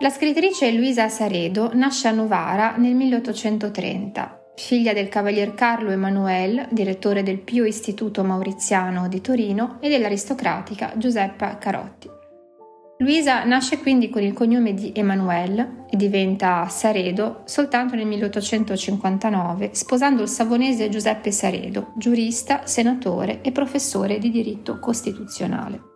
La scrittrice Luisa Saredo nasce a Novara nel 1830, figlia del cavalier Carlo Emanuele, direttore del Pio Istituto Mauriziano di Torino, e dell'aristocratica Giuseppa Carotti. Luisa nasce quindi con il cognome di Emanuele e diventa Saredo soltanto nel 1859, sposando il savonese Giuseppe Saredo, giurista, senatore e professore di diritto costituzionale.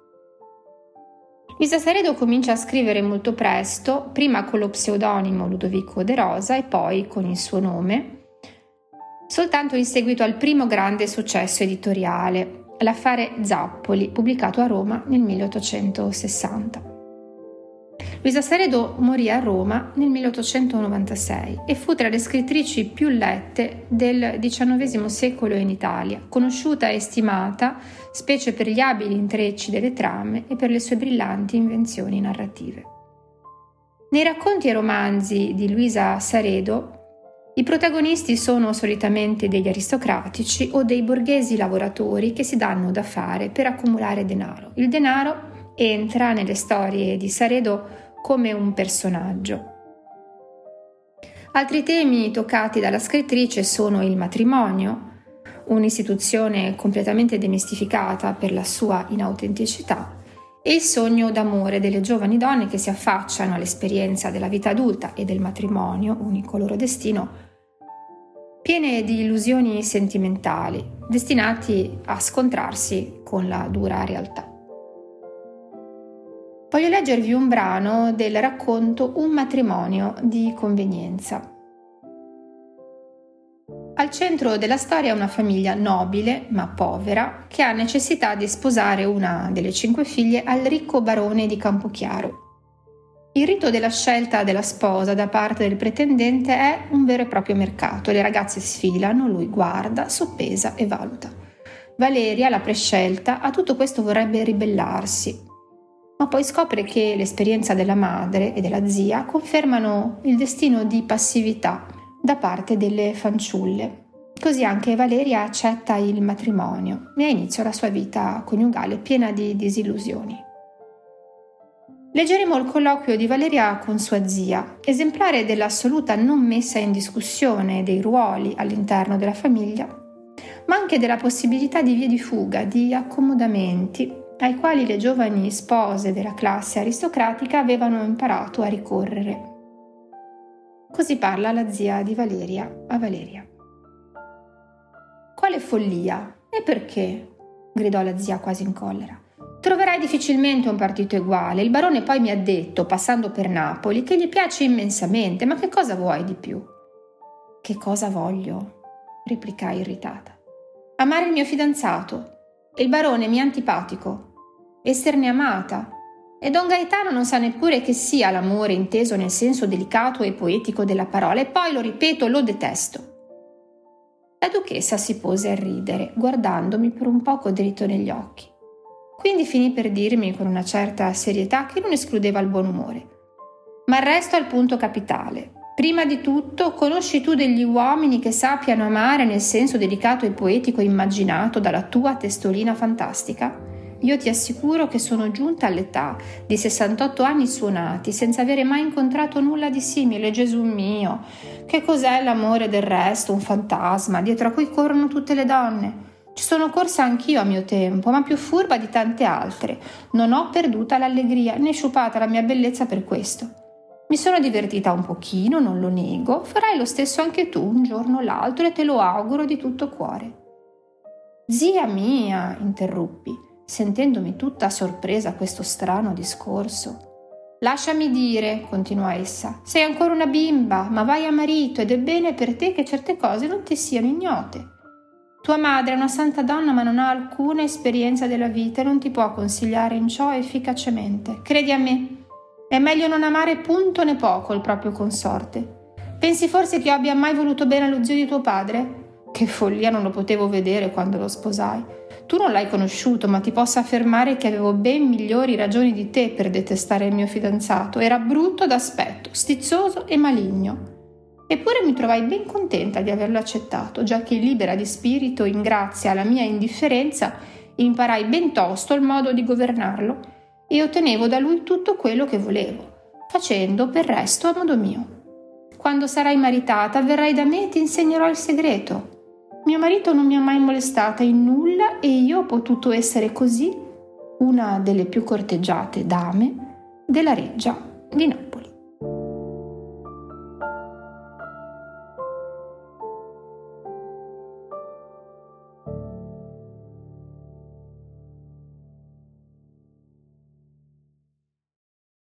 Luisa Saredo comincia a scrivere molto presto, prima con lo pseudonimo Ludovico De Rosa e poi con il suo nome, soltanto in seguito al primo grande successo editoriale, L'affare Zappoli, pubblicato a Roma nel 1860. Luisa Saredo morì a Roma nel 1896 e fu tra le scrittrici più lette del XIX secolo in Italia, conosciuta e stimata specie per gli abili intrecci delle trame e per le sue brillanti invenzioni narrative. Nei racconti e romanzi di Luisa Saredo i protagonisti sono solitamente degli aristocratici o dei borghesi lavoratori che si danno da fare per accumulare denaro. Il denaro entra nelle storie di Saredo come un personaggio. Altri temi toccati dalla scrittrice sono il matrimonio, un'istituzione completamente demistificata per la sua inautenticità, e il sogno d'amore delle giovani donne che si affacciano all'esperienza della vita adulta e del matrimonio, unico loro destino, piene di illusioni sentimentali, destinati a scontrarsi con la dura realtà. Voglio leggervi un brano del racconto Un matrimonio di convenienza. Al centro della storia è una famiglia nobile ma povera che ha necessità di sposare una delle cinque figlie al ricco barone di Campochiaro. Il rito della scelta della sposa da parte del pretendente è un vero e proprio mercato. Le ragazze sfilano, lui guarda, soppesa e valuta. Valeria, la prescelta, a tutto questo vorrebbe ribellarsi, ma poi scopre che l'esperienza della madre e della zia confermano il destino di passività da parte delle fanciulle. Così anche Valeria accetta il matrimonio e ha inizio la sua vita coniugale piena di disillusioni. Leggeremo il colloquio di Valeria con sua zia, esemplare dell'assoluta non messa in discussione dei ruoli all'interno della famiglia, ma anche della possibilità di vie di fuga, di accomodamenti ai quali le giovani spose della classe aristocratica avevano imparato a ricorrere. Così parla la zia di Valeria a Valeria. Quale follia? E perché? gridò la zia quasi in collera. Troverai difficilmente un partito uguale. Il barone poi mi ha detto, passando per Napoli, che gli piace immensamente, ma che cosa vuoi di più? Che cosa voglio? replicai irritata. Amare il mio fidanzato. Il barone mi è antipatico esserne amata. E Don Gaetano non sa neppure che sia l'amore inteso nel senso delicato e poetico della parola, e poi lo ripeto, lo detesto. La duchessa si pose a ridere, guardandomi per un poco dritto negli occhi. Quindi finì per dirmi con una certa serietà che non escludeva il buon umore. Ma resto al punto capitale. Prima di tutto, conosci tu degli uomini che sappiano amare nel senso delicato e poetico immaginato dalla tua testolina fantastica? Io ti assicuro che sono giunta all'età di 68 anni suonati senza avere mai incontrato nulla di simile, Gesù mio. Che cos'è l'amore del resto? Un fantasma dietro a cui corrono tutte le donne. Ci sono corsa anch'io a mio tempo, ma più furba di tante altre. Non ho perduta l'allegria né sciupata la mia bellezza per questo. Mi sono divertita un pochino, non lo nego, farai lo stesso anche tu un giorno o l'altro e te lo auguro di tutto cuore. Zia mia, interruppi, sentendomi tutta sorpresa a questo strano discorso. Lasciami dire, continuò essa, sei ancora una bimba, ma vai a marito ed è bene per te che certe cose non ti siano ignote. Tua madre è una santa donna ma non ha alcuna esperienza della vita e non ti può consigliare in ciò efficacemente. Credi a me, è meglio non amare punto né poco il proprio consorte. Pensi forse che io abbia mai voluto bene allo zio di tuo padre? Che follia non lo potevo vedere quando lo sposai. Tu non l'hai conosciuto, ma ti posso affermare che avevo ben migliori ragioni di te per detestare il mio fidanzato. Era brutto d'aspetto, stizzoso e maligno. Eppure mi trovai ben contenta di averlo accettato, già che libera di spirito, in grazia alla mia indifferenza, imparai ben tosto il modo di governarlo e ottenevo da lui tutto quello che volevo. facendo per resto a modo mio. Quando sarai maritata, verrai da me e ti insegnerò il segreto. Mio marito non mi ha mai molestata in nulla e io ho potuto essere così una delle più corteggiate dame della reggia di notte.